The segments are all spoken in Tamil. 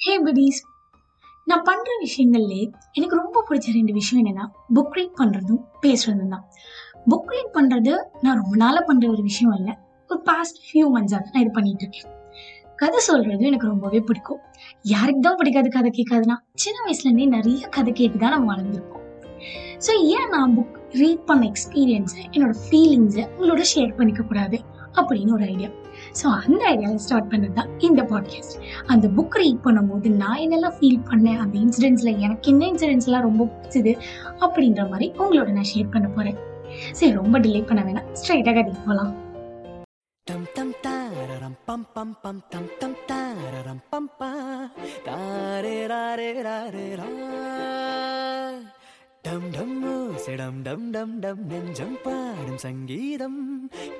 ஹே buddies. நான் பண்ற விஷயங்கள்லே எனக்கு ரொம்ப பிடிச்ச ரெண்டு விஷயம் என்னன்னா புக் ரீட் பண்றதும் பேசுறதும் தான். புக் ரீட் பண்றது நான் ரொம்ப நாள பண்ற ஒரு விஷயம் இல்லை ஒரு பாஸ்ட் ஃபியூ மந்த்ஸாக நான் இது பண்ணிட்டு இருக்கேன். கதை சொல்றது எனக்கு ரொம்பவே பிடிக்கும். யாருக்கு தான் பிடிக்காது கதை கேட்காதுன்னா சின்ன வயசுல இருந்தே நிறைய கதை கேட்டு தான் நம்ம வளர்ந்துருக்கோம். ஸோ ஏன் நான் புக் ரீட் பண்ண எக்ஸ்பீரியன்ஸை என்னோட ஃபீலிங்ஸை உங்களோட ஷேர் பண்ணிக்க கூடாது? அப்படின்னு ஒரு ஐடியா ஸோ அந்த ஐடியாவில் ஸ்டார்ட் பண்ணது தான் இந்த பாட்காஸ்ட் அந்த புக் ரீட் பண்ணும்போது நான் என்னெல்லாம் ஃபீல் பண்ணேன்? அந்த இன்சிடென்ட்ஸில் எனக்கு என்ன இன்சிடென்ட்ஸ்லாம் ரொம்ப பிடிச்சது? அப்படின்ற மாதிரி உங்களோட நான் ஷேர் பண்ண போகிறேன் சரி ரொம்ப டிலே பண்ண வேணாம். ஸ்ட்ரைட்டாக கதைக்கு போகலாம் தம் tam தாரம் பம் பம் பம் தம் தம் தாரம் பம் பா. தாரே rare rare ரா. டம் டம் சிடம் டம் டம் டம் நெஞ்சம் பாடும் சங்கீதம்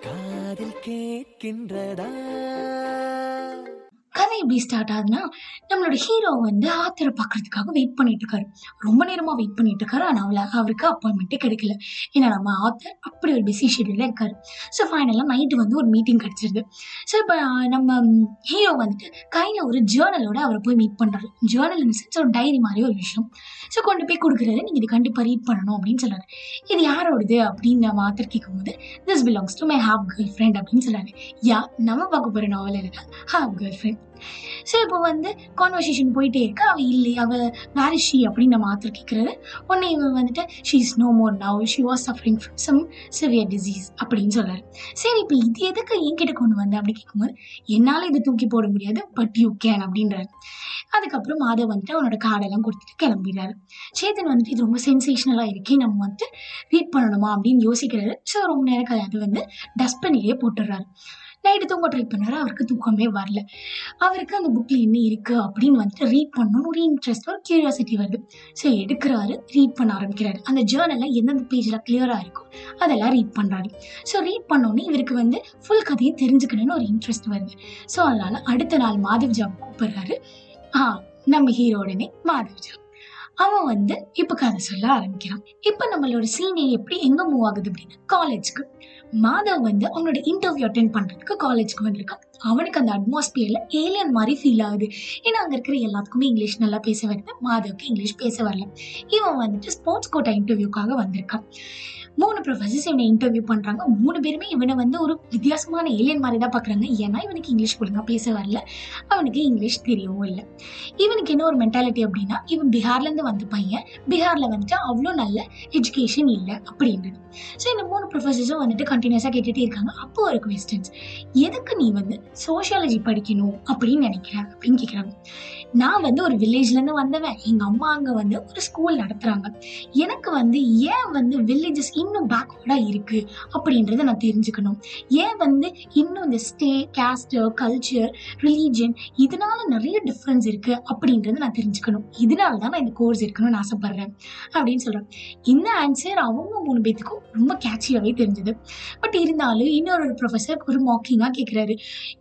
காதில் கேட்கின்றதா? கதை எப்படி ஸ்டார்ட் ஆகுதுன்னா நம்மளோட ஹீரோ வந்து ஆத்தரை பார்க்கறதுக்காக வெயிட் பண்ணிட்டு இருக்காரு. ரொம்ப நேரமாக வெயிட் பண்ணிட்டு இருக்காரு. ஆனால் அவளை அவருக்கு அப்பாயின்மெண்ட்டே கிடைக்கல. ஏன்னா நம்ம ஆத்தர் அப்படி ஒரு பிஸி ஷெடியூலில் இருக்காரு. ஸோ ஃபைனலாக நைட்டு வந்து ஒரு மீட்டிங் கிடைச்சிருது. ஸோ இப்போ நம்ம ஹீரோ வந்துட்டு கையில் ஒரு ஜேர்னலோட அவரை போய் மீட் பண்ணுறாரு ஜேர்னல் இந்த சென்ஸ் ஒரு டைரி மாதிரி ஒரு விஷயம். ஸோ கொண்டு போய் கொடுக்குறாரு. நீங்கள் இது கண்டிப்பாக ரீட் பண்ணணும் அப்படின்னு சொல்றாரு. இது யாரோடது அப்படின்னு நம்ம ஆத்தர் கேட்கும்போது this belongs to my half girlfriend அப்படின்னு சொல்கிறாரு யா நம்ம பார்க்க போகிற நாவல் என்ன ஹாஃப் கேர்ள் ஃப்ரெண்ட் ஸோ இப்போ வந்து கான்வர்சேஷன் போயிட்டே இருக்கு. அவள் இல்லை அவள் வேறு ஷி அப்படின்னு நம்ம ஆத்தர் கேட்குறாரு உடனே இவன் வந்துட்டு she is no more now she was suffering from some severe disease அப்படின்னு சொல்றாரு. சரி இப்போ இது எதுக்கு என்கிட்ட கொண்டு வந்த அப்படி கேட்கும்போது என்னால் இதை தூக்கி போட முடியாது பட் யூ கேன் அப்படின்றாரு. அதுக்கப்புறம் மாதவ் வந்துட்டு அவனோட கார்டெல்லாம் கொடுத்துட்டு கிளம்பிடுறாரு. சேதன் வந்துட்டு இது ரொம்ப சென்சேஷனலாக இருக்கே நம்ம வந்துட்டு ரீட் பண்ணணுமா? அப்படின்னு யோசிக்கிறாரு. ஸோ ரொம்ப நேரம் அது வந்து டஸ்ட்பின்லேயே போட்டுடுறாரு. நைட்டு தூங்க ட்ரை பண்ணாரு. அவருக்கு தூக்கமே வரல. அவருக்கு அந்த புக்கில் என்ன இருக்குது அப்படின்னு வந்துட்டு ரீட் பண்ணணும்னு ஒரு இன்ட்ரெஸ்ட் ஒரு கியூரியாசிட்டி வருது. ஸோ எடுக்கிறாரு ரீட் பண்ண ஆரம்பிக்கிறாரு. அந்த ஜேர்னலில் எந்தெந்த பேஜில் கிளியராக இருக்கோ அதெல்லாம் ரீட் பண்ணுறாரு ஸோ ரீட் பண்ணோன்னே இவருக்கு வந்து ஃபுல் கதையை தெரிஞ்சுக்கணும்னு ஒரு இன்ட்ரெஸ்ட் வருது. ஸோ அதனால் அடுத்த நாள் மாதவ்ஜா கூப்பிடுறாரு. ஆ நம்ம ஹீரோடனே மாதவ்ஜா அவன் வந்து இப்போ கதை சொல்ல ஆரம்பிக்கிறான். இப்போ நம்மளோட சீனியர் எப்படி எங்கே மூவ் ஆகுது அப்படின்னா காலேஜ்க்கு மாதவ் வந்து அவனோட இன்டர்வியூ அட்டென்ட் பண்ணுறதுக்கு காலேஜ்க்கு வந்திருக்கான். அவனுக்கு அந்த அட்மாஸ்பியரில் ஏலியன் மாதிரி ஃபீல் ஆகுது. ஏன்னா அங்கே இருக்கிற எல்லாத்துக்குமே இங்கிலீஷ் நல்லா பேச வருது மாதவுக்கு இங்கிலீஷ் பேச வரல. இவன் வந்துட்டு ஸ்போர்ட்ஸ் கோட்டா இன்டர்வியூக்காக வந்திருக்கான். மூணு ப்ரொஃபஸர்ஸ் இவனை இன்டர்வியூ பண்ணுறாங்க மூணு பேருமே இவனை வந்து ஒரு வித்தியாசமான ஏலியன் மாதிரி தான் பார்க்குறாங்க ஏன்னா இவனுக்கு இங்கிலீஷ் ஒழுங்காக பேச வரல. அவனுக்கு இங்கிலீஷ் தெரியவும் இல்லை. இவனுக்கு என்ன ஒரு மென்டாலிட்டி அப்படின்னா இவன் பீகார்லேருந்து வந்த பையன். பீகாரில் வந்துட்டு அவ்வளோ நல்ல எஜுகேஷன் இல்லை அப்படின்றது ஸோ இந்த மூணு ப்ரொஃபஸர்ஸும் வந்துட்டு கண்டினியூஸாக கேட்டுகிட்டே இருக்காங்க. அப்போ ஒரு கொஸ்டின்ஸ் எதுக்கு நீ வந்து சோஷியாலஜி படிக்கணும் அப்படின்னு நினைக்கிறேன் அப்படின்னு கேட்குறாங்க நான் வந்து ஒரு வில்லேஜ்லேருந்து வந்தவன். எங்கள் அம்மா அங்கே வந்து ஒரு ஸ்கூல் நடத்துகிறாங்க எனக்கு வந்து ஏன் வந்து வில்லேஜஸ் இன்னும் பேக்வர்டாக இருக்குது அப்படின்றத நான் தெரிஞ்சுக்கணும். ஏன் வந்து இன்னும் இந்த ஸ்டே கேஸ்ட்டு கல்ச்சர் ரிலீஜன் இதனால நிறைய டிஃப்ரென்ஸ் இருக்குது அப்படின்றத நான் தெரிஞ்சுக்கணும். இதனால தான் நான் இந்த கோர்ஸ் இருக்கணும்னு ஆசைப்பட்றேன் அப்படின்னு சொல்கிறேன் இந்த ஆன்சர் அவங்க மூணு பேத்துக்கும் ரொம்ப கேட்சியாகவே தெரிஞ்சது. பட் இருந்தாலும் இன்னொரு ப்ரொஃபஸர் ஒரு மாக்கிங்காக கேட்குறாரு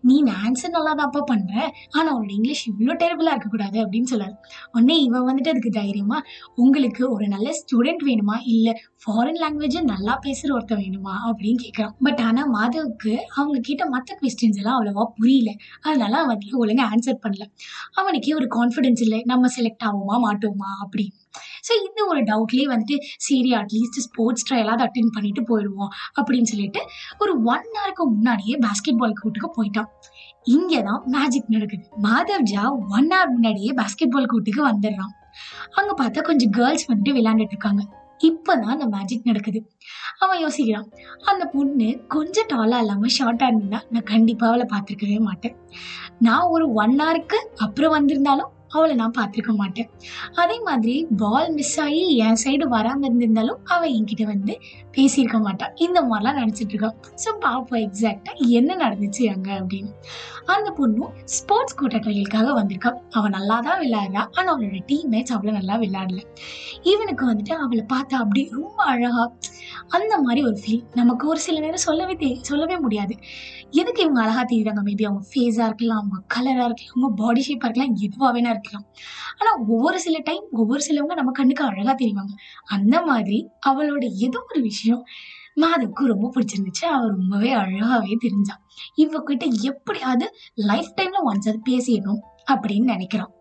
நீ ஆன்சர் நல்லா தான்ப்பா பண்ணுற ஆனால் அவளோட இங்கிலீஷ் இவ்வளோ டெரபிளாக இருக்கக்கூடாது அப்படின்னு சொல்றாரு உடனே இவன் வந்துட்டு அதுக்கு தைரியமா உங்களுக்கு ஒரு நல்ல ஸ்டூடெண்ட் வேணுமா? இல்லை ஃபாரின் லாங்குவேஜை நல்லா பேசுகிற ஒருத்தன் வேணுமா? அப்படின்னு கேட்குறான் பட் ஆனால் மாதவுக்கு அவங்க கிட்ட மற்ற கொஸ்டின்ஸ் எல்லாம் அவ்வளோவா புரியல. அதனால அவன் அதுல ஒழுங்கா ஆன்சர் பண்ணல. அவனுக்கே ஒரு கான்ஃபிடென்ஸ் இல்லை. நம்ம செலக்ட் ஆகுமா மாட்டோமா? அப்படின்னு. ஸோ இந்த ஒரு டவுட்லேயே வந்துட்டு சரி அட்லீஸ்ட் ஸ்போர்ட்ஸ் ட்ரையலாவது அட்டென்ட் பண்ணிட்டு போயிடுவோம் அப்படின்னு சொல்லிட்டு ஒரு ஒன் ஹவருக்கு முன்னாடியே பாஸ்கெட் பால் கோர்ட்டுக்கு போயிட்டான். இங்கே தான் மேஜிக் நடக்குது. மாதவ்ஜா ஒன் ஹவர் முன்னாடியே பாஸ்கெட் பால் கோர்ட்டுக்கு வந்துடுறான். அங்கே பார்த்தா கொஞ்சம் கேர்ள்ஸ் வந்துட்டு விளையாண்டுட்டு இருக்காங்க. இப்போதான் அந்த மேஜிக் நடக்குது. அவன் யோசிக்கிறான் அந்த பொண்ணு கொஞ்சம் டாலாக இல்லாமல் ஷார்ட்டாக இருந்தால் நான் கண்டிப்பாக அவளை பார்த்துருக்கவே மாட்டேன். நான் ஒரு ஒன் ஹவருக்கு அப்புறம் வந்திருந்தாலும் அவளை நான் பார்த்துருக்க மாட்டேன். அதே மாதிரி பால் மிஸ் ஆகி என் சைடு வராமல் இருந்திருந்தாலும் அவள் என்கிட்ட வந்து பேசியிருக்க மாட்டான் இந்த மாதிரிலாம் நினச்சிட்டு இருக்கான் ஸோ பார்ப்போம் எக்ஸாக்டாக என்ன நடந்துச்சு அங்கே அப்படின்னு. அந்த பொண்ணும் ஸ்போர்ட்ஸ் கோட்டா வந்திருக்கான் அவள் அவன் நல்லா தான் விளையாடுறா. ஆனால் அவளோட டீம் மேட்ச் அவ்வளோ நல்லா விளையாடல. இவனுக்கு வந்துட்டு அவளை பார்த்தா அப்படி ரொம்ப அழகா அந்த மாதிரி ஒரு ஃபீல் நமக்கு ஒரு சில நேரம் சொல்லவே தெ சொல்லவே முடியாது. எதுக்கு இவங்க அழகா தெரியுறாங்க? மேபி அவங்க ஃபேஸாக இருக்கலாம் அவங்க கலராக இருக்கலாம் அவங்க பாடி ஷேப்பாக இருக்கலாம் எதுவாக வேணா இருக்கலாம் ஆனா ஒவ்வொரு சில டைம் ஒவ்வொரு சிலவங்க நம்ம கண்ணுக்கு அழகா தெரிவாங்க. அந்த மாதிரி அவளோட ஏதோ ஒரு விஷயம் மாதவுக்கு ரொம்ப பிடிச்சிருந்துச்சு. அவ ரொம்பவே அழகாவே தெரிஞ்சா. இவகிட்ட எப்படியாவது லைஃப் டைம்ல ஒன்ஸ் அது பேசிடணும் அப்படின்னு நினைக்கிறான்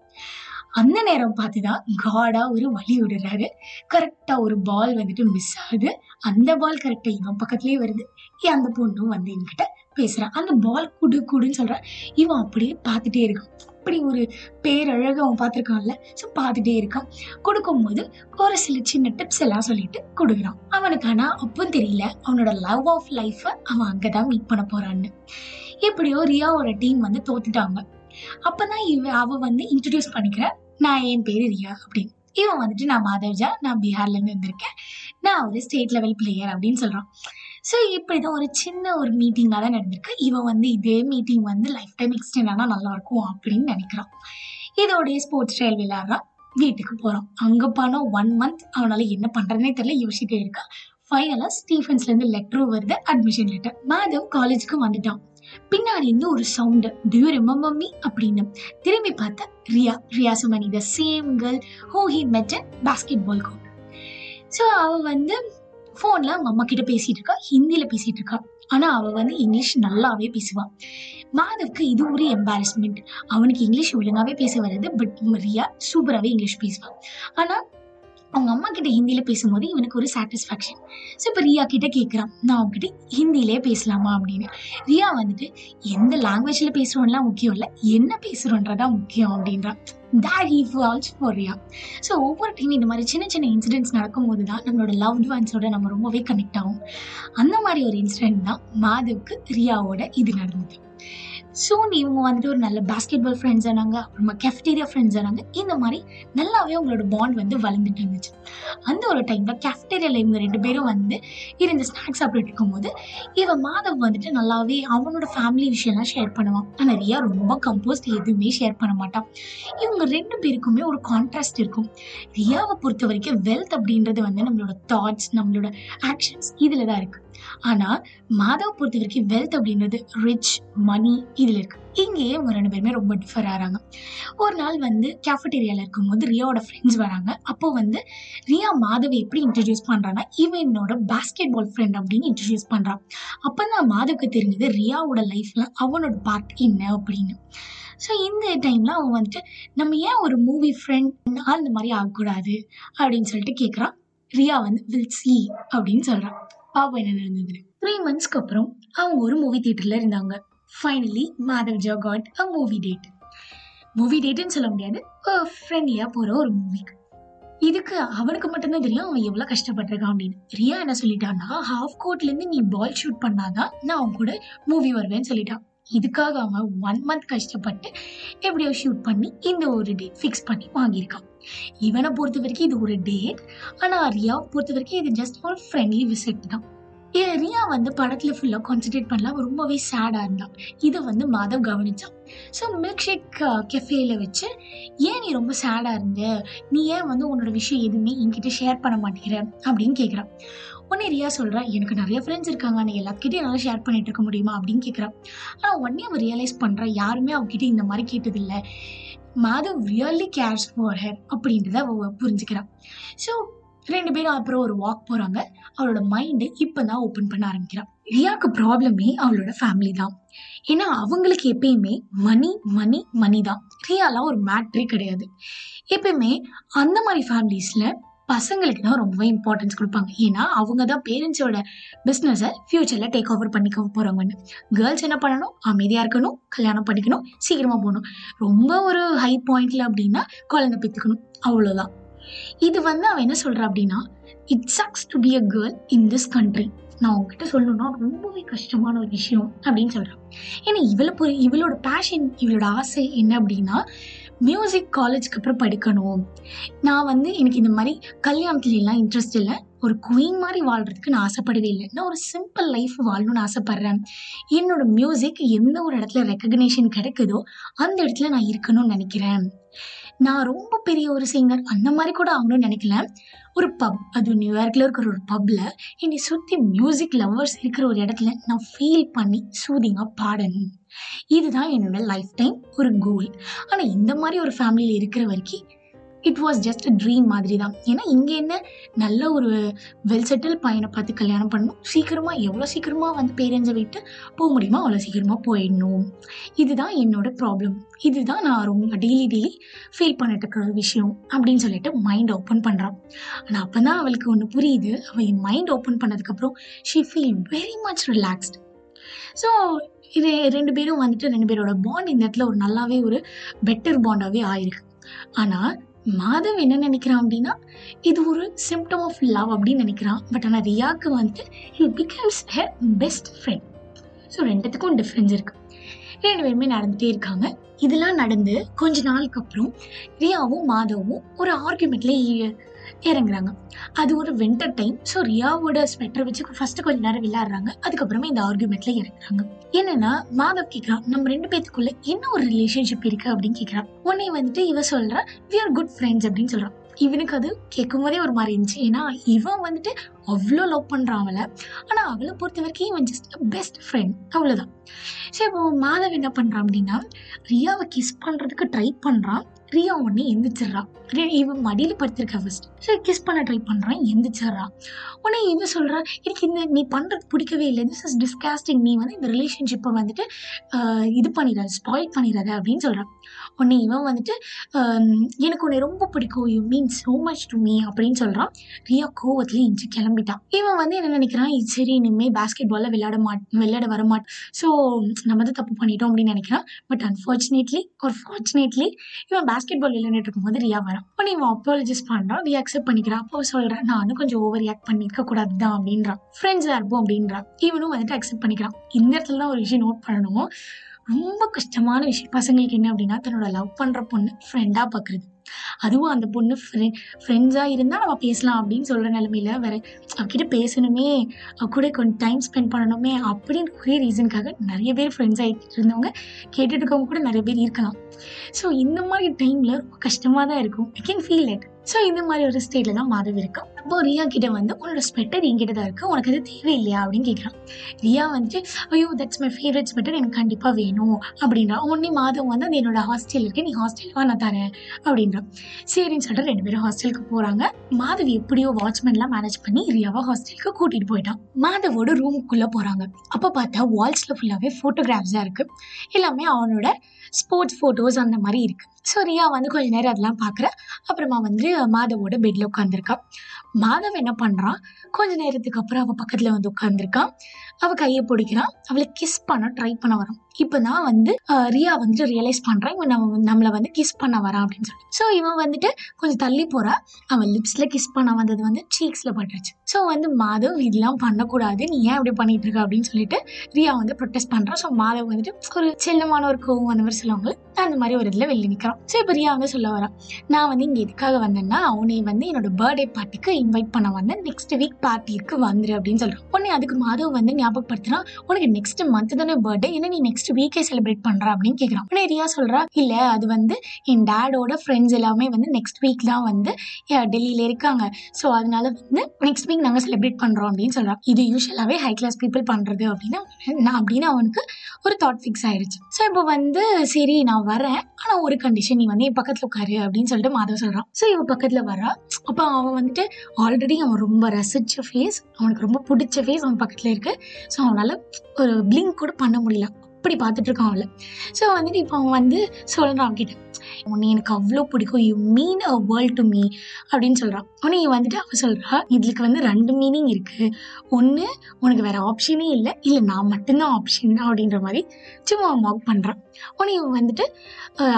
அந்த நேரம் பார்த்துதான் காடா ஒரு வழி விடுறாரு. கரெக்டா ஒரு பால் வந்துட்டு மிஸ் ஆகுது. அந்த பால் கரெக்டா இவன் பக்கத்துலயே வருது. ஏன் அந்த பொண்ணும் வந்து என்கிட்ட பேசுறான் அந்த பால் குடு குடுன்னு சொல்றான் இவன் அப்படியே பார்த்துட்டே இருக்கான். அப்படி ஒரு பேரழகு அவன் பார்த்துருக்கான்ல ஸோ பார்த்துட்டே இருக்கான். கொடுக்கும்போது ஒரு சில சின்ன டிப்ஸ் எல்லாம் சொல்லிட்டு கொடுக்குறான். அவனுக்கு ஆனால் அப்பவும் தெரியல அவனோட லவ் ஆஃப் லைஃப்பை அவன் அங்கதான் மீட் பண்ண போறான்னு. எப்படியோ ரியாவோட டீம் வந்து தோத்துட்டாங்க. அப்பதான் இவ அவ வந்து இன்ட்ரடியூஸ் பண்ணிக்கிற நான் என் பேரு ரியா அப்படின்னு. இவன் வந்துட்டு நான் மாதவ்ஜா நான் பீகார்ல இருந்து வந்திருக்கேன். நான் ஒரு ஸ்டேட் லெவல் பிளேயர் அப்படின்னு சொல்றான். ஸோ இப்படிதான் ஒரு சின்ன ஒரு மீட்டிங்காக தான் நடந்திருக்கு. இவன் வந்து இதே மீட்டிங் வந்து லைஃப் டைம் எக்ஸ்டெண்ட் ஆனால் நல்லாயிருக்கும் அப்படின்னு நினைக்கிறான். இதோடைய ஸ்போர்ட்ஸ் ட்ரையல் விளையாடுறான் வீட்டுக்கு போகிறான் அங்கே போனால் ஒன் மந்த் அவனால் என்ன பண்ணுறதுனே தெரியல. யோசிச்சுட்டே இருக்கான் ஃபைனலாக ஸ்டீஃபன்ஸ்லேருந்து லெட்டரும் வருது அட்மிஷன் லெட்டர் மாதவ் காலேஜுக்கு வந்துட்டான். பின்னாடி இருந்து ஒரு சவுண்டு டியூ ரிமம்பர் மீ அப்படின்னு. திரும்பி பார்த்தா Riya. Riya சுமனி the same girl who he met basketball court so அவள் வந்து ஃபோனில் அவங்க அம்மா கிட்ட பேசிட்டு இருக்கா ஹிந்தியில் பேசிட்டு இருக்கா. ஆனால் அவள் வந்து இங்கிலீஷ் நல்லாவே பேசுவாள் மாதவுக்கு இது ஒரு எம்பாரஸ்மெண்ட் அவனுக்கு இங்கிலீஷ் ஒழுங்காவே பேச வராது பட் ரியா சூப்பராகவே இங்கிலீஷ் பேசுவான் ஆனால் அவங்க அம்மா கிட்ட ஹிந்தியில பேசும்போது இவனுக்கு ஒரு சாட்டிஸ்ஃபேக்ஷன் ஸோ இப்போ ரியா கிட்ட கேட்குறான் நான் அவங்ககிட்ட ஹிந்தியிலே பேசலாமா? அப்படின்னு. ரியா வந்துட்டு எந்த லாங்குவேஜில் பேசுறோம்லாம் முக்கியம் இல்லை என்ன பேசுறோன்றதா முக்கியம் அப்படின்றான். That he falls for Riya. So ஒவ்வொரு டைம் இந்த மாதிரி சின்ன சின்ன இன்சிடென்ட்ஸ் நடக்கும்போது தான் நம்மளோட லவ் ஒன்ஸோட நம்ம ரொம்பவே கனெக்ட் ஆகும். அந்த மாதிரி ஒரு இன்சிடென்ட் தான் மாதவுக்கு ரியாவோட இது நடந்தது. சூன் இவங்க வந்துட்டு ஒரு நல்ல பாஸ்கெட் பால் ஃப்ரெண்ட்ஸ் ஆனாங்க அப்புறமா கெஃப்டீரியா ஃப்ரெண்ட்ஸ் ஆனாங்க இந்த மாதிரி நல்லாவே அவங்களோட பாண்ட் வந்து வளர்ந்துட்டு இருந்துச்சு. அந்த ஒரு டைமில் கேஃப்டேரியாவில் இவங்க ரெண்டு பேரும் வந்து இருந்து ஸ்நாக்ஸ் சாப்பிட்டு இருக்கும்போது இவன் மாதவ் வந்துட்டு நல்லாவே அவனோட ஃபேமிலி விஷயம்லாம் ஷேர் பண்ணுவான் ஆனால் ரியா ரொம்ப கம்போஸ்ட் எதுவுமே ஷேர் பண்ண மாட்டான் இவங்க ரெண்டு பேருக்குமே ஒரு கான்ட்ராஸ்ட் இருக்கும். ரியாவை பொறுத்த வரைக்கும் வெல்த் அப்படின்றது வந்து நம்மளோட தாட்ஸ் நம்மளோட ஆக்ஷன்ஸ் இதில் தான் இருக்குது ஆனால் மாதவ் பொறுத்த வரைக்கும் வெல்த் அப்படின்றது ரிச் மணி இதில் இருக்குது இங்கேயே இவங்க ரெண்டு பேருமே ரொம்ப டிஃபர் ஆகிறாங்க ஒரு நாள் வந்து கேஃபட்டேரியாவில் இருக்கும்போது ரியாவோட ஃப்ரெண்ட்ஸ் வராங்க. அப்போ வந்து ரியா மாதவி எப்படி இன்ட்ரடியூஸ் பண்ணுறான்னா இவன் என்னோட பாஸ்கெட் பால் ஃப்ரெண்ட் அப்படின்னு இன்ட்ரடியூஸ் பண்ணுறான் அப்போ தான் மாதவுக்கு தெரிஞ்சது ரியாவோட லைஃப்பில் அவனோட பார்ட் என்ன அப்படின்னு. ஸோ இந்த டைமில் அவன் வந்துட்டு நம்ம ஏன் ஒரு மூவி ஃப்ரெண்ட் அந்த மாதிரி ஆகக்கூடாது அப்படின்னு சொல்லிட்டு கேட்குறான் ரியா வந்து வில் சி அப்படின்னு சொல்கிறான் பாப்போம் என்ன நடந்ததுன்னு. த்ரீ மந்த்ஸ்க்கு அப்புறம் அவங்க ஒரு மூவி தியேட்டரில் இருந்தாங்க. Finally Madhav Jha got a movie date movie டேட்டுன்னு சொல்ல முடியாது ஃப்ரெண்ட்லியாக போகிற ஒரு மூவிக்கு இதுக்கு அவனுக்கு மட்டும்தான் தெரியும் அவன் எவ்வளோ கஷ்டப்பட்டிருக்கான் அப்படின்னு. ரியா என்ன சொல்லிட்டான்னா ஹாஃப் கோர்ட்லேருந்து நீ பால் ஷூட் பண்ணாதான் நான் அவன் கூட மூவி வருவேன்னு சொல்லிட்டான். இதுக்காக அவன் ஒன் மந்த் கஷ்டப்பட்டு எப்படியோ ஷூட் பண்ணி இந்த ஒரு டேட் ஃபிக்ஸ் பண்ணி வாங்கியிருக்கான். இவனை பொறுத்த வரைக்கும் இது ஒரு டேட் ஆனால் ரியாவை பொறுத்த வரைக்கும் இது ஜஸ்ட் ஒரு ஃப்ரெண்ட்லி விசிட் தான். ஏ ரியா வந்து படத்தில் ஃபுல்லாக கான்சென்ட்ரேட் பண்ணலாம் ரொம்பவே சேடாக இருந்தான் இதை வந்து மாதவ் கவனிச்சான் ஸோ மில்க் ஷேக் கெஃபேல வச்சு ஏன் நீ ரொம்ப சேடாக இருந்த? நீ ஏன் வந்து உன்னோட விஷயம் எதுவுமே என்கிட்ட ஷேர் பண்ண மாட்டேங்கிற? அப்படின்னு கேட்குறான் உடனே ரியா சொல்கிறா எனக்கு நிறைய ஃப்ரெண்ட்ஸ் இருக்காங்க. நான் எல்லாத்துக்கிட்டையும் என்னால் ஷேர் பண்ணிட்டு இருக்க முடியுமா? அப்படின்னு கேட்குறான் ஆனால் உடனே அவன் ரியலைஸ் பண்ணுறான் யாருமே அவகிட்ட இந்த மாதிரி கேட்டதில்லை. Madhav really cares for her அப்படின்றத அவ புரிஞ்சுக்கிறான் ஸோ ரெண்டு பேரும் அப்புறம் ஒரு வாக் போகிறாங்க அவளோட மைண்டு இப்போ தான் ஓப்பன் பண்ண ஆரம்பிக்கிறான். ரியாவுக்கு ப்ராப்ளமே அவளோட ஃபேமிலி தான். ஏன்னா அவங்களுக்கு எப்பயுமே மணி மணி மணி தான். ரியாலாம் ஒரு மேட்ரே கிடையாது. எப்பயுமே அந்த மாதிரி ஃபேமிலிஸில் பசங்களுக்கு தான் ரொம்பவே இம்பார்ட்டன்ஸ் கொடுப்பாங்க. ஏன்னா அவங்க தான் பேரண்ட்ஸோட பிஸ்னஸை ஃப்யூச்சரில் டேக் ஓவர் பண்ணிக்க போகிறாங்கன்னு கேர்ள்ஸ் என்ன பண்ணணும்? அமைதியாக இருக்கணும் கல்யாணம் பண்ணிக்கணும் சீக்கிரமாக போகணும். ரொம்ப ஒரு ஹை பாயிண்டில் அப்படின்னா குழந்தை பித்துக்கணும். அவ்வளோதான் இது வந்து அவன் என்ன சொல்கிறான் அப்படின்னா it sucks to be a girl in this country நான் உங்ககிட்ட சொல்லணும்னா ரொம்பவே கஷ்டமான ஒரு விஷயம் அப்படின்னு சொல்கிறான் ஏன்னா இவளை பொறு இவளோட பேஷன் இவளோட ஆசை என்ன அப்படின்னா மியூசிக் காலேஜ்க்கு அப்புறம் படிக்கணும். நான் வந்து எனக்கு இந்த மாதிரி கல்யாணத்துலலாம் இன்ட்ரெஸ்ட் இல்லை. ஒரு குயின் மாதிரி வாழ்றதுக்கு நான் ஆசைப்படவே இல்லை. நான் ஒரு சிம்பிள் லைஃப் வாழணும்னு ஆசைப்பட்றேன். என்னோட மியூசிக் எந்த ஒரு இடத்துல ரெக்கக்னேஷன் கிடைக்குதோ அந்த இடத்துல நான் இருக்கணும்னு நினைக்கிறேன். நான் ரொம்ப பெரிய ஒரு சிங்கர் அந்த மாதிரி கூட ஆகணும்னு நினைக்கல. ஒரு பப் அது நியூயார்க்கில் இருக்கிற ஒரு பப்பில் என்னை சுற்றி மியூசிக் லவ்வர்ஸ் இருக்கிற ஒரு இடத்துல நான் ஃபீல் பண்ணி சூதிங்காக பாடணும். இதுதான் என்னோட லைஃப் டைம் ஒரு கோல் ஆனால் இந்த மாதிரி ஒரு ஃபேமிலியில் இருக்கிற வரைக்கும் இட் வாஸ் ஜஸ்ட் ட்ரீம் மாதிரி தான் ஏன்னா இங்கே என்ன நல்ல ஒரு வெல் செட்டில் பையனை பார்த்து கல்யாணம் பண்ணணும். சீக்கிரமாக எவ்வளோ சீக்கிரமாக வந்து பேரண்ட்ஸை விட்டு போக முடியுமோ அவ்வளோ சீக்கிரமாக போயிடணும். இதுதான் என்னோட ப்ராப்ளம் இதுதான் நான் ரொம்ப டெய்லி டெய்லி ஃபீல் பண்ணிட்டு இருக்கிற ஒரு விஷயம் அப்படின்னு சொல்லிட்டு மைண்ட் ஓப்பன் பண்ணுறான் ஆனால் அப்போ தான் அவளுக்கு ஒன்று புரியுது. அவள் என் மைண்ட் ஓப்பன் பண்ணதுக்கப்புறம் she feel very much relaxed so இது ரெண்டு பேரும் வந்துட்டு ரெண்டு பேரோட பாண்ட் இந்த இடத்துல ஒரு நல்லாவே ஒரு பெட்டர் பாண்டாகவே ஆயிருக்கு. ஆனால் மாதவ் என்ன நினைக்கிறான் அப்படின்னா இது ஒரு சிம்டம் ஆஃப் லவ் அப்படின்னு நினைக்கிறான். பட் ஆனால் ரியாக்கு வந்துட்டு he becomes her best friend so ரெண்டுத்துக்கும் டிஃப்ரென்ஸ் இருக்கு. ரெண்டு பேருமே நடந்துகிட்டே இருக்காங்க. இதெல்லாம் நடந்து கொஞ்ச நாளுக்கு அப்புறம் ரியாவும் மாதவும் ஒரு ஆர்குமெண்ட்ல இறங்குறாங்க. அது ஒரு வின்டர் டைம் ஸோ ரியாவோட ஸ்வெட்டர் வச்சு ஃபர்ஸ்ட் கொஞ்ச நேரம் விளையாடுறாங்க. அதுக்கப்புறமா இந்த ஆர்குமெண்ட்ல இறங்குறாங்க. என்னன்னா மாதவ் கேட்குறான் நம்ம ரெண்டு பேத்துக்குள்ள என்ன ஒரு ரிலேஷன்ஷிப் இருக்கு அப்படின்னு கேட்குறான் உன்னை வந்துட்டு இவ சொல்றா வி ஆர் குட் ஃப்ரெண்ட்ஸ் அப்படின்னு சொல்றான் இவனுக்கு அது கேட்கும் போதே ஒரு மாதிரி இருந்துச்சு. ஏன்னா இவன் வந்துட்டு அவ்வளோ லவ் பண்ணுறான் அவளை. ஆனால் அவளை பொறுத்த வரைக்கும் இவன் ஜஸ்ட் பெஸ்ட் ஃப்ரெண்ட் அவ்வளோதான் சரி இப்போ மாதவ் என்ன பண்ணுறான் அப்படின்னா ரியாவை கிஸ் பண்ணுறதுக்கு ட்ரை பண்ணுறான் பிரியா உடனே எந்திரிச்சிடுறா. இவன் மடியில் படுத்திருக்கா ஃபர்ஸ்ட் சரி கிஸ் பண்ண ட்ரை பண்ணுறான் எந்திரிச்சிடுறா. உடனே இவன் சொல்கிறா எனக்கு இந்த நீ பண்ணுறது பிடிக்கவே இல்லை. திஸ் இஸ் டிஸ்காஸ்டிங் நீ வந்து இந்த ரிலேஷன்ஷிப்பை வந்துட்டு இது பண்ணிடாத ஸ்பாயில் பண்ணிடாத அப்படின்னு சொல்கிறான் உடனே இவன் வந்துட்டு எனக்கு உன்னை ரொம்ப பிடிக்கும். You mean so much to me அப்படின்னு சொல்கிறான் ரியா கோவத்தில் இஞ்சி கிளம்பிட்டான். இவன் வந்து என்ன நினைக்கிறான்? சரி இனிமேல் பேஸ்கெட் பாலில் விளையாட மாட் விளையாட வர ஸோ நம்ம தான் தப்பு பண்ணிட்டோம் அப்படின்னு நினைக்கிறான். பட் அன்ஃபார்ச்சுனேட்லி ஒரு ஃபார்ச்சுனேட்லி இவன் பேஸ்கெட் பால் விளையாண்டுட்டு இருக்கும்போது ரியா வரான். உடனே இவன் அப்பாலஜிஸ் பண்ணுறான் ரியா அக்செப்ட் பண்ணிக்கிறான். அப்போ சொல்கிறான் நானும் கொஞ்சம் ஓவர் ரியாக்ட் பண்ணிருக்க கூடாது தான் அப்படின்றான் ஃப்ரெண்ட்ஸாக இருப்போம் அப்படின்றான். இவனும் வந்துட்டு அக்செப்ட் பண்ணிக்கிறான். இந்த இடத்துல தான் ஒரு விஷயம் நோட் பண்ணணும். ரொம்ப கஷ்டமான விஷயம். பசங்களுக்கு என்ன அப்படின்னா தன்னோட லவ் பண்ற பொண்ணு ஃப்ரெண்டா பார்க்குறது அதுவும் அந்த பொண்ணு ஃப்ரெண்ட் ஃப்ரெண்ட்ஸாக இருந்தால் நம்ம பேசலாம் அப்படின்னு சொல்கிற நிலமையில வேற அவகிட்ட பேசணுமே அவ கூட கொஞ்சம் டைம் ஸ்பெண்ட் பண்ணணுமே அப்படின்னு ஒரே ரீசனுக்காக நிறைய பேர் ஃப்ரெண்ட்ஸ் ஆகிட்டு இருந்தவங்க கேட்டுட்டு இருக்கவங்க கூட நிறைய பேர் இருக்கலாம். ஸோ இந்த மாதிரி டைமில் ரொம்ப கஷ்டமாக தான் இருக்கும். I can feel it so இந்த மாதிரி ஒரு ஸ்டேட்டில் தான் மாதவி இருக்கும் அப்போ ரியா கிட்ட வந்து உன்னோட ஸ்வெட்டர் என்கிட்ட தான் இருக்கு. உனக்கு அது தேவையில்லையா? அப்படின்னு கேட்குறான் ரியா வந்துட்டு ஐயோ தட்ஸ் மை ஃபேவரட் ஸ்வெட்டர் எனக்கு கண்டிப்பாக வேணும். அப்படின்றா. உடனே மாதவ் வந்து அது என்னோட ஹாஸ்டல் இருக்கு. நீ ஹாஸ்டல் வா நான் தரேன். அப்படின்றான் சரின்னு சொல்லிட்டு ரெண்டு பேரும் ஹாஸ்டலுக்கு போறாங்க. மாதவி எப்படியோ வாட்ச்மேன்லாம் மேனேஜ் பண்ணி ரியாவை ஹாஸ்டலுக்கு கூட்டிட்டு போயிட்டான். மாதவோட ரூமுக்குள்ள போறாங்க. அப்போ பார்த்தா வால்ஸ்ல ஃபுல்லாகவே ஃபோட்டோகிராஃப்ஸாக இருக்கு. எல்லாமே அவனோட ஸ்போர்ட்ஸ் ஃபோட்டோஸ் அந்த மாதிரி இருக்கு. ஸோ ரியா வந்து கொஞ்ச நேரம் அதெல்லாம் பார்க்குற அப்புறமா வந்து மாதவோட பெட்ல உட்காந்துருக்கா மாதவ் என்ன பண்ணுறான் கொஞ்ச நேரத்துக்கு அப்புறம் அவள் பக்கத்தில் வந்து உட்காந்துருக்கான் அவ கையை பிடிக்கிறான் அவளை கிஸ் பண்ண ட்ரை பண்ண வரான் இப்பதான் வந்து ரியா வந்துட்டு ரியலைஸ் பண்றான் இவன் நம்ம நம்மளை வந்து கிஸ் பண்ண வரான் அப்படின்னு சொல்லி. ஸோ இவன் வந்துட்டு கொஞ்சம் தள்ளி போறா. அவன் லிப்ஸ்ல கிஸ் பண்ண வந்தது வந்து சீக்ஸ்ல பட்டுருச்சு. ஸோ வந்து மாதவ் இதெல்லாம் பண்ணக்கூடாது. நீ ஏன் இப்படி பண்ணிட்டு இருக்க அப்படின்னு சொல்லிட்டு ரியா வந்து ப்ரொட்டஸ்ட் பண்றான் ஸோ மாதவ் வந்துட்டு ஒரு செல்லமான ஒரு கோவம் அந்த மாதிரி சொல்லுவாங்க அந்த மாதிரி ஒரு இதில் வெளியே நிற்கிறான் ஸோ இப்போ ரியா வந்து சொல்ல வரான் நான் வந்து இங்க எதுக்காக வந்தேன்னா அவனே வந்து என்னோட பர்த்டே பார்ட்டிக்கு இன்வைட் பண்ண வந்தேன். நெக்ஸ்ட் வீக் பார்ட்டிக்கு வந்துரு அப்படின்னு சொல்றான் உடனே அதுக்கு மாதவ் வந்து ஞாபகப்படுத்துறான் உனக்கு நெக்ஸ்ட் மந்த் தானே பர்த்டே என்ன நீ நெக்ஸ்ட் வீக்கே செலிப்ரேட் பண்ற அப்படின்னு கேட்குறான் உடனே ரியா சொல்றா இல்ல அது வந்து என் டேடோட ஃப்ரெண்ட்ஸ் எல்லாமே வந்து நெக்ஸ்ட் வீக் தான் வந்து டெல்லியில இருக்காங்க. ஸோ அதனால வந்து நெக்ஸ்ட் வீக் நாங்கள் செலிப்ரேட் பண்றோம் அப்படின்னு சொல்றான் இது யூஸ்வலாகவே ஹை கிளாஸ் பீப்புள் பண்றது அப்படின்னு நான் அப்படின்னு அவனுக்கு ஒரு தாட் ஃபிக்ஸ் ஆயிருச்சு. ஸோ இப்போ வந்து சரி நான் வரேன். ஆனா ஒரு கண்டிஷன் நீ வந்து என் பக்கத்துல உட்காரு அப்படின்னு சொல்லிட்டு மாதவ சொல்றான். ஸோ இவன் பக்கத்துல வரா. அப்போ அவன் வந்துட்டு ஆல்ரெடி அவன் ரொம்ப ரசிச்ச ஃபேஸ் அவனுக்கு ரொம்ப பிடிச்ச ஃபேஸ் அவன் பக்கத்துல இருக்கு. ஸோ அவனால் ஒரு பிளிங்க் கூட பண்ண முடியல. அப்படி பார்த்துட்டு இருக்கான் அவளை. ஸோ வந்துட்டு இப்போ அவன் வந்து சொல்கிறான் அவன்கிட்ட உன்னை எனக்கு அவ்வளோ பிடிக்கும். You mean a world to me அப்படின்னு சொல்கிறான் உடனே வந்துட்டு அவள் சொல்கிறா இதுக்கு வந்து ரெண்டு மீனிங் இருக்குது ஒன்று உனக்கு வேற ஆப்ஷனே இல்லை. இல்லை நான் மட்டும்தான் ஆப்ஷன் அப்படின்ற மாதிரி சும்மா அவன் மாக் பண்ணுறான் உடனே இவன் வந்துட்டு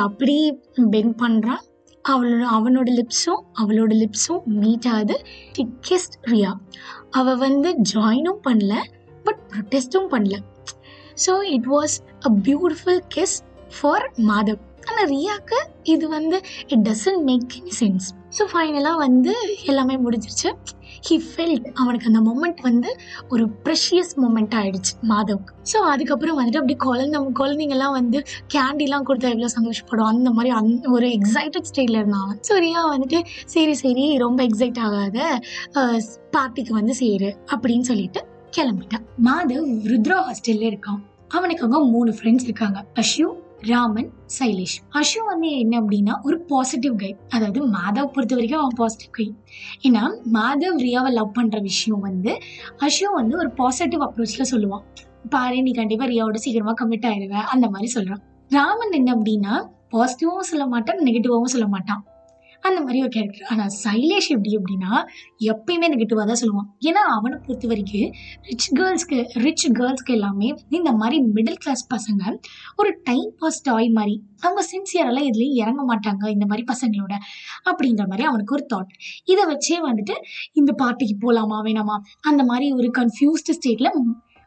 அப்படி பென் பண்ணுறான் அவளோட அவனோட லிப்ஸும் அவளோட லிப்ஸும் மீட் ஆகுது. கிஸ்ட் ரியா அவள் வந்து ஜாயினும் பண்ணல. பட் ப்ரொட்டஸ்டும் பண்ணல so it was a beautiful kiss for Madhav ஆனால் ரியாக்கு இது வந்து it doesn't make any sense so ஃபைனலாக வந்து எல்லாமே முடிஞ்சிருச்சு. ஹி ஃபெல்ட் அவனுக்கு அந்த மொமெண்ட் வந்து ஒரு ப்ரெஷியஸ் மொமெண்ட் ஆயிடுச்சு மாதவுக்கு ஸோ அதுக்கப்புறம் வந்துட்டு அப்படி குழந்தை குழந்தைங்கலாம் வந்து கேண்டிலாம் கொடுத்தா எவ்வளோ சந்தோஷப்படும் அந்த மாதிரி அந் ஒரு எக்ஸைட்டட் ஸ்டேட்ல இருந்தான் ஸோ ரியா வந்துட்டு சரி சரி ரொம்ப எக்ஸைட் ஆகாத பார்ட்டிக்கு வந்து சேரு அப்படின்னு சொல்லிட்டு கிளம்பிட்டான். மாதவ் ருத்ரா ஹாஸ்டல்ல இருக்கான். அவனுக்கு அங்க மூணு ஃப்ரெண்ட்ஸ் இருக்காங்க. அஷு ராமன் சைலேஷ். அஷு வந்து என்ன அப்படின்னா ஒரு பாசிட்டிவ் கை அதாவது மாதவ் பொறுத்த வரைக்கும் அவன் பாசிட்டிவ் கை ஏன்னா மாதவ் ரியாவை லவ் பண்ற விஷயம் வந்து அஷு வந்து ஒரு பாசிட்டிவ் அப்ரோச்ல சொல்லுவான். பாரு நீ கண்டிப்பா ரியாவோட சீக்கிரமா கமிட் ஆயிடுவ அந்த மாதிரி சொல்றான். ராமன் என்ன அப்படின்னா பாசிட்டிவாவும் சொல்ல மாட்டான் நெகட்டிவாவும் சொல்ல மாட்டான். அந்த மாதிரி ஒரு கேரக்டர் ஆனால் சைலேஷ் எப்படி அப்படின்னா எப்பயுமே நெகட்டிவா தான் சொல்லுவான். ஏன்னா அவனை பொறுத்த வரைக்கும் ரிச் கேர்ள்ஸ்க்கு ரிச் கேர்ள்ஸ்க்கு எல்லாமே இந்த மாதிரி மிடில் கிளாஸ் பசங்க ஒரு டைம் பாஸ் டாய் மாதிரி அவங்க சின்சியரெல்லாம் எதுலேயும் இறங்க மாட்டாங்க இந்த மாதிரி பசங்களோட அப்படின்ற மாதிரி அவனுக்கு ஒரு தாட் இதை வச்சே வந்துட்டு இந்த பார்ட்டிக்கு போகலாமா வேணாமா அந்த மாதிரி ஒரு கன்ஃபியூஸ்டு ஸ்டேட்ல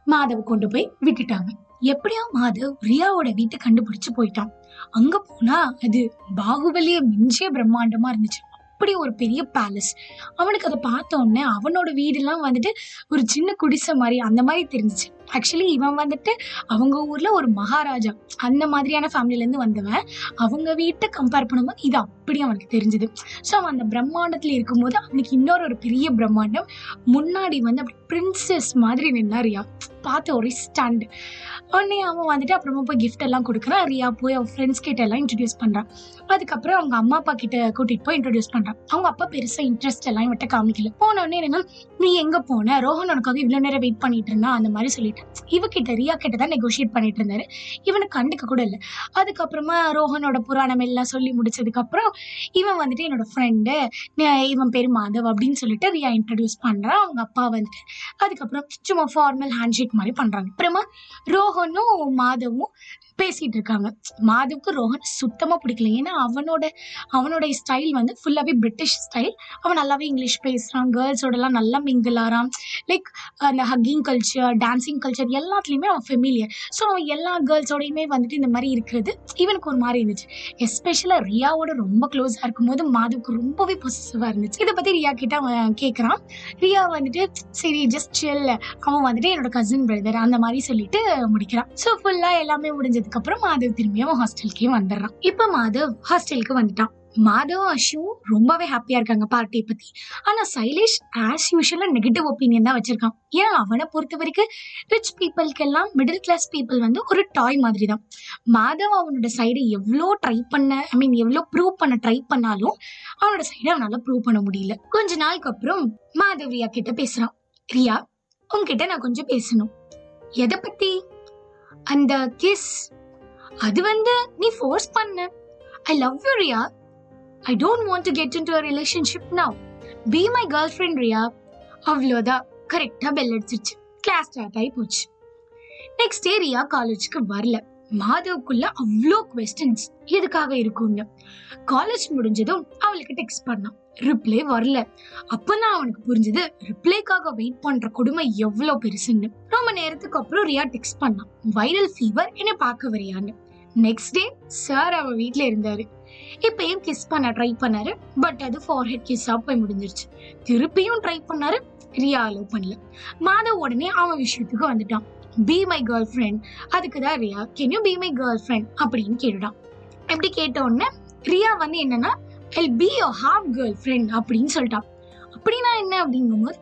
மாதவ் கொண்டு போய் விட்டுட்டாங்க. எப்படியோ மாதவ் ரியாவோட வீட்டை கண்டுபிடிச்சு போயிட்டான். அங்க போனா அது பாகுபலிய மிஞ்சிய பிரம்மாண்டமா இருந்துச்சு. அப்படி ஒரு பெரிய பேலஸ் அவனுக்கு அதை பார்த்த உடனே அவனோட வீடெல்லாம் வந்துட்டு ஒரு சின்ன குடிசை மாதிரி அந்த மாதிரி தெரிஞ்சிச்சு. ஆக்சுவலி இவன் வந்துட்டு அவங்க ஊர்ல ஒரு மகாராஜா. அந்த மாதிரியான ஃபேமிலில இருந்து வந்தவன். அவங்க வீட்டை கம்பேர் பண்ணும்போது இது அப்படி அவனுக்கு தெரிஞ்சது. ஸோ அவன் அந்த பிரம்மாண்டத்துல இருக்கும்போது அவனுக்கு இன்னொரு ஒரு பெரிய பிரம்மாண்டம். முன்னாடி வந்து அப்படி பிரின்சஸ் மாதிரி நின்னா ரியா. பார்த்து ஒரே ஸ்டாண்ட் உடனே அவன் வந்துட்டு அப்புறமா போய் கிஃப்ட் எல்லாம் கொடுக்குறான். ரியா போய் அவன் ஃப்ரெண்ட்ஸ் கிட்ட எல்லாம் இன்ட்ரடியூஸ் பண்றான். அதுக்கப்புறம் அவங்க அம்மா அப்பா கிட்ட கூட்டிட்டு போய் இன்ட்ரடியூஸ் பண்றான். அவங்க அப்பா பெருசா இன்ட்ரெஸ்ட் எல்லாம் இவட்ட காமிக்கல. போன உடனே என்னன்னா நீ எங்க போன? ரோஹன் உனக்காக இவ்வளவு நேரம் வெயிட் பண்ணிட்டு இருந்தா அந்த மாதிரி சொல்லிட்டு இவகிட்ட ரியா கிட்ட தான் நெகோஷியேட் பண்ணிட்டு இருந்தாரு. இவனை கண்டுக்க கூட இல்லை. அதுக்கப்புறமா ரோஹனோட புராணம் எல்லாம் சொல்லி முடிச்சதுக்கப்புறம் இவன் வந்துட்டு என்னோட ஃப்ரெண்டு இவன் பேர் மாதவ் அப்படின்னு சொல்லிட்டு ரியா இன்ட்ரடியூஸ் பண்ணுறான் அவங்க அப்பா வந்துட்டு. அதுக்கப்புறம் சும்மா ஃபார்மல் ஹேண்ட்ஷேக் மாதிரி பண்ணுறாங்க அப்புறமா ரோஹனும் மாதவும் பேசிட்டு இருக்காங்க. மாதவுக்கு ரோஹன் சுத்தமாக பிடிக்கல. ஏன்னா அவனோட அவனோட ஸ்டைல் வந்து ஃபுல்லாகவே பிரிட்டிஷ் ஸ்டைல் அவன் நல்லாவே இங்கிலீஷ் பேசுகிறான் கேர்ள்ஸோடலாம் நல்லா மிங்கிள் ஆறான். லைக் அந்த hugging culture dancing culture culture எல்லாத்துலேயுமே அவன் ஃபெமிலியர் ஸோ அவன் எல்லா கேர்ள்ஸோடையுமே வந்துட்டு இந்த மாதிரி இருக்கிறது இவனுக்கு ஒரு மாதிரி இருந்துச்சு. எஸ்பெஷலாக ரியாவோட ரொம்ப க்ளோஸாக இருக்கும்போது மாதவுக்கு ரொம்பவே பொசிசிவாக இருந்துச்சு. இதை பற்றி ரியா கிட்ட அவன் கேட்குறான் ரியா வந்துட்டு சரி ஜஸ்ட் சில் அவன் வந்துட்டு என்னோட கசின் பிரதர் அந்த மாதிரி சொல்லிட்டு முடிக்கிறான். ஸோ ஃபுல்லாக எல்லாமே முடிஞ்சதுக்கப்புறம் மாதவ் திரும்பியும் அவன் ஹாஸ்டலுக்கே வந்துடுறான். இப்போ மாதவ் ஹாஸ்டலுக்கு வந்துட்டான். மாதவா அஷுவும் ரொம்பவே ஹாப்பியா இருக்காங்க பார்ட்டியை பத்தி. ஆனா சைலேஷ் ஆஸ் யூஷுவலா நெகட்டிவ் ஒப்பீனியன் தான் வச்சிருக்கான். ஏன்னா அவனை பொறுத்த வரைக்கும் ரிச் பீப்புளுக்கு எல்லாம் மிடில் கிளாஸ் பீப்புள் வந்து ஒரு டாய் மாதிரி தான் மாதவ் அவனோட சைடை எவ்வளோ ட்ரை பண்ண ஐ மீன் எவ்வளோ ப்ரூவ் பண்ண ட்ரை பண்ணாலும் அவனோட சைடை அவனால ப்ரூவ் பண்ண முடியல. கொஞ்ச நாளுக்கு அப்புறம் மாதவ் ரியா கிட்ட பேசுறான். ரியா உங்ககிட்ட நான் கொஞ்சம் பேசணும். எதை பத்தி? அந்த கிஸ் அது வந்து நீ ஃபோர்ஸ் பண்ண. I love you Riya. I don't want to get into relationship now be my girlfriend Riya அவ்வளோதான் கரெக்டாக பெல் அடிச்சிருச்சு. கிளாஸ் ஸ்டார்ட் ஆகி போச்சு. நெக்ஸ்ட் டே ரியா காலேஜுக்கு வரல. மாதவுக்குள்ள அவ்வளோ கொஸ்டின்ஸ் எதுக்காக இருக்கும்னு. காலேஜ் முடிஞ்சதும் அவளுக்கு டெக்ஸ்ட் பண்ணான் ரிப்ளை வரல. அப்பதான் அவனுக்கு புரிஞ்சது ரிப்ளைக்காக வெயிட் பண்ற கொடுமை எவ்வளோ பெருசுன்னு. ரொம்ப நேரத்துக்கு அப்புறம் ரியா டெக்ஸ்ட் பண்ணான் வைரல் ஃபீவர் என்னை பார்க்க வரியான்னு. நெக்ஸ்ட் டே சார் அவன் வீட்டில் இருந்தாரு. இப்பயும் கிஸ் பண்ண ட்ரை பண்ணாரு. பட் அது ஃபார்ஹெட் கிஸ்ஸா போய் முடிஞ்சிருச்சு. திருப்பியும் ட்ரை பண்ணாரு. ரியா அலோவ் பண்ணல. மாதவ் உடனே அவன் விஷயத்துக்கு வந்துட்டான். பி மை கேர்ள் ஃப்ரெண்ட் அதுக்கு தான் Riya can you be my girlfriend அப்படின்னு கேட்டுட்டான். எப்படி கேட்ட உடனே ரியா வந்து என்னன்னா I be your half girlfriend அப்படின்னு சொல்லிட்டான். அப்படின்னா என்ன அப்படிங்கும்போது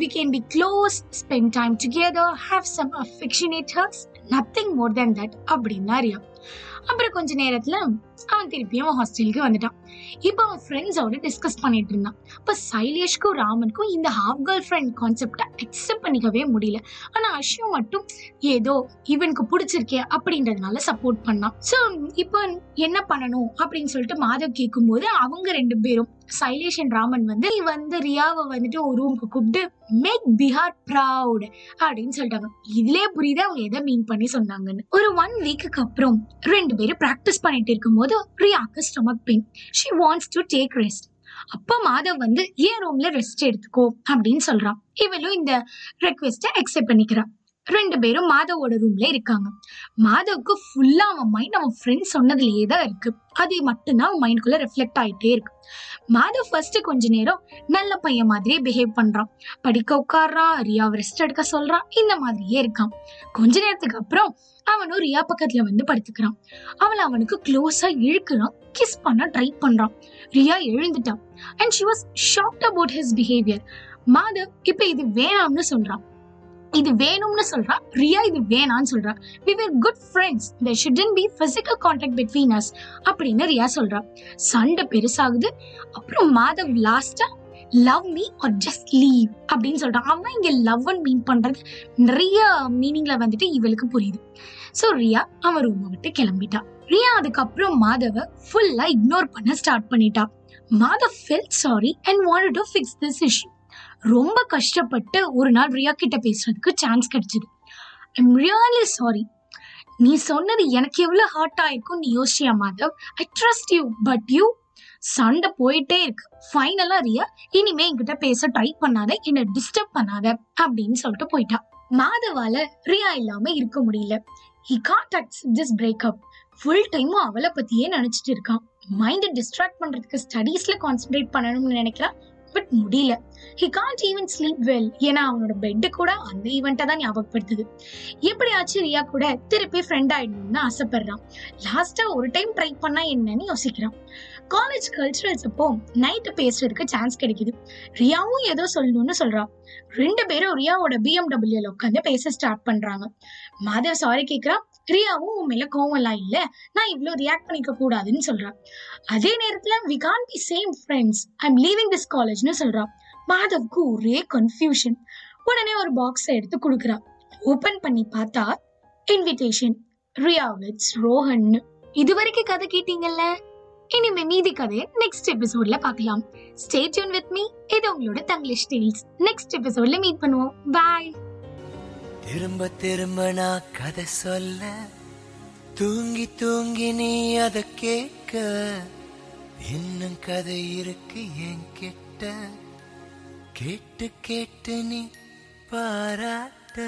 we can be close spend time together have some affectionate hugs nothing more than that அப்படின்னா ரியா. அப்புறம் கொஞ்ச நேரத்துல அவன் திருப்பியும் ஹாஸ்டலுக்கு வந்துட்டான். இப்போ அவன் ஃப்ரெண்ட்ஸோட டிஸ்கஸ் பண்ணிட்டு இருந்தான். இப்போ சைலேஷ்க்கும் ராமனுக்கும் இந்த ஹாஃப் கேர்ள் ஃப்ரெண்ட் கான்செப்டை அக்செப்ட் பண்ணிக்கவே முடியல. ஆனால் அஷ்யூ மட்டும் ஏதோ இவனுக்கு பிடிச்சிருக்கே அப்படின்றதுனால சப்போர்ட் பண்ணான். ஸோ இப்போ என்ன பண்ணணும் அப்படின்னு சொல்லிட்டு மாதவ் கேட்கும்போது அவங்க ரெண்டு பேரும் சைலேஷ் அண்ட் ராமன் வந்து நீ வந்து ரியாவை வந்துட்டு ஒரு ரூமுக்கு கூப்பிட்டு மேக் பிஹார் ப்ரவுட் அப்படின்னு சொல்லிட்டாங்க. இதுலயே புரியுது? அவங்க எதை மீன் பண்ணி சொன்னாங்கன்னு. ஒரு ஒன் வீக்குக்கு அப்புறம் ரெண்டு பேரும் ப்ராக்டிஸ் பண்ணிட்டு இருக்கும்போது ரியாக்கு stomach pain she wants to take rest அப்போ மாதவ் வந்து ஏன் ரூம்ல ரெஸ்ட் எடுத்துக்கோ? அப்படின்னு சொல்றான். இவளும் இந்த ரெக்வெஸ்ட அக்செப்ட் பண்ணிக்கிறான் ரெண்டு பேரும் மாதவோட ரூம்ல இருக்காங்க. மாதவுக்கு ஃபுல்லா அவன் மைண்ட் அவன் ஃப்ரெண்ட் சொன்னதுலயே தான் இருக்கு. அது மட்டும்தான் அவன் மைண்ட்குள்ள ரிஃப்ளெக்ட் ஆயிட்டே இருக்கு. மாதவ் ஃபர்ஸ்ட் கொஞ்ச நேரம் நல்ல பையன் மாதிரியே பிஹேவ் பண்றான். படிக்க உட்காடுறான் ரியாவை ரெஸ்ட் எடுக்க சொல்றான் இந்த மாதிரியே இருக்கான். கொஞ்ச நேரத்துக்கு அப்புறம் அவனும் ரியா பக்கத்துல வந்து படுத்துக்கிறான். அவளை அவனுக்கு க்ளோஸா இழுக்கிறான் கிஸ் பண்ண ட்ரை பண்றான். Riya எழுந்துட்டான். And she was shocked about his behaviour Madhav இப்ப இது வேணாம்னு சொல்றான். இது வேணும்னு சொல்றா. ரியா இது வேணான்னு சொல்றா. We were good friends there shouldn't be physical contact between us அப்படின்னு ரியா சொல்றா. சண்டை பெருசாகுது. அப்புறம் மாதவ் லாஸ்டா love me or just leave அப்படின்னு சொல்றான். அவன் இங்க லவ் மீன் பண்றது நிறைய மீனிங்ல வந்துட்டு இவளுக்கு புரியுது. ஸோ ரியா அவன் ரூமை விட்டு கிளம்பிட்டா. ரியா அதுக்கப்புறம் மாதவ ஃபுல்லா இக்னோர் பண்ண ஸ்டார்ட் பண்ணிட்டா. Madhav felt sorry and want to fix this issue ரொம்ப கஷ்டப்பட்டு ஒரு நாள் ரியா கிட்ட பேசுறதுக்கு சான்ஸ் கிடைச்சது. ஐம் ரியலி சாரி நீ சொன்னது எனக்கு எவ்வளோ ஹார்ட் ஆயிருக்கும் நீ யோசிச்சியா Madhav? I trust you but you சண்டை போயிட்டே இருக்கு. ஃபைனலா ரியா இனிமே என்கிட்ட பேச ட்ரை பண்ணாத என்னை டிஸ்டர்ப் பண்ணாத அப்படின்னு சொல்லிட்டு போயிட்டா. மாதவால ரியா இல்லாம இருக்க முடியல. He contacts this breakup full டைமும் அவளை பத்தியே நினைச்சிட்டு இருக்கான். மைண்டை டிஸ்ட்ராக்ட் பண்றதுக்கு ஸ்டடீஸ்ல கான்சென்ட்ரேட் பண்ணணும்னு நினைக்கிறான் பட் முடியல. He can't even sleep well ஏன்னா அவனோட பெட்டு கூட அந்த ஈவெண்ட்டை தான் ஞாபகப்படுத்துது. எப்படியாச்சும் ரியா கூட திருப்பி ஃப்ரெண்ட் ஆயிடணும்னு ஆசைப்படுறான். லாஸ்டா ஒரு டைம் ட்ரை பண்ணா என்னன்னு யோசிக்கிறான். காலேஜ் கல்ச்சுரல்ஸ் அப்போ நைட்டு பேசுறதுக்கு சான்ஸ் கிடைக்குது. ரியாவும் ஏதோ சொல்லணும்னு சொல்றான் ரெண்டு பேரும் ரியாவோட பிஎம்டபிள்யூல உட்காந்து பேச ஸ்டார்ட் பண்றாங்க. மாதவ் சாரி கேட்குறான் ரியாவும் உன் மேல கோவம் எல்லாம் இல்ல. நான் இவ்வளவு ரியாக்ட் பண்ணிக்க கூடாதுன்னு சொல்றான் அதே நேரத்துல we can be same friends I'm leaving this காலேஜ்னு சொல்றான் மாதவ்க்கு ஒரே கன்ஃபியூஷன் உடனே ஒரு பாக்ஸை எடுத்து கொடுக்குறான் ஓபன் பண்ணி பார்த்தா இன்விடேஷன் ரியா விட்ஸ் ரோஹன். இது வரைக்கும் கதை கேட்டீங்கல்ல? இனிமே மீதி கதையை நெக்ஸ்ட் எபிசோட்ல பார்க்கலாம். ஸ்டே டியூன் வித் மீ இது உங்களோட தங்கிலீஷ் டீல்ஸ் நெக்ஸ்ட் எபிசோட்ல மீட் பண்ணுவோம். பாய் திரும்ப திரும்ப நான் கதை சொல்ல. தூங்கி தூங்கி நீ அத கேட்க. இன்னும் கதை இருக்கு என் கிட்ட கேட்டு கேட்டு நீ பாராட்ட.